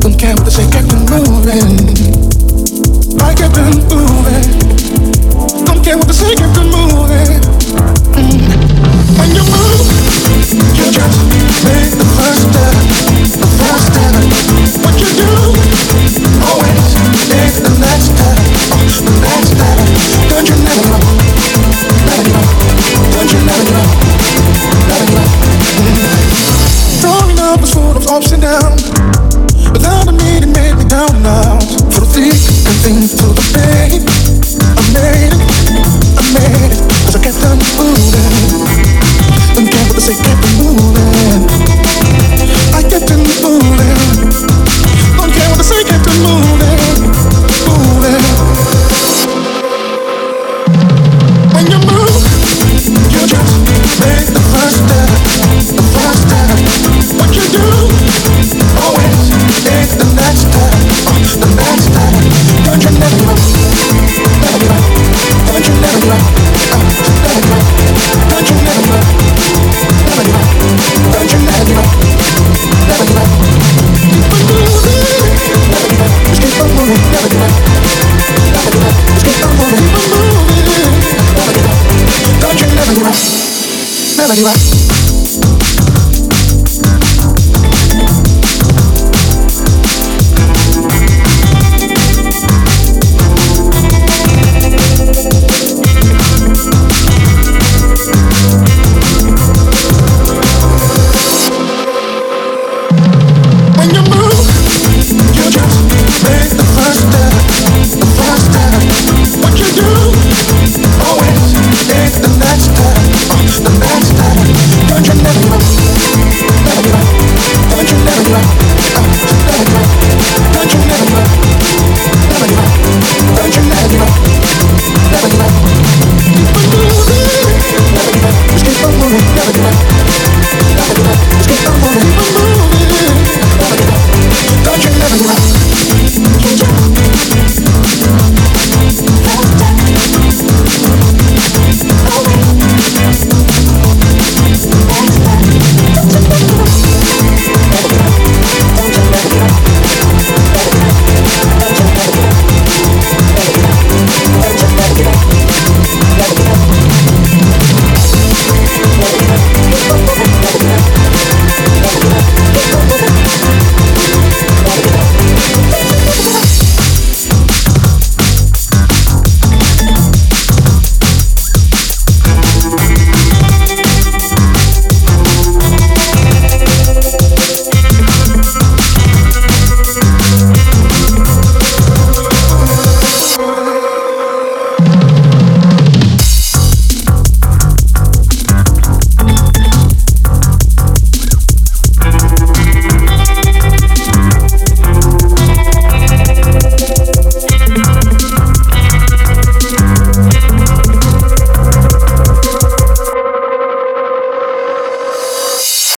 Don't care what they say, Captain things to the pain. I made it, I made. Cause I kept on moving. And can't the sake, kept on moving. Never give up.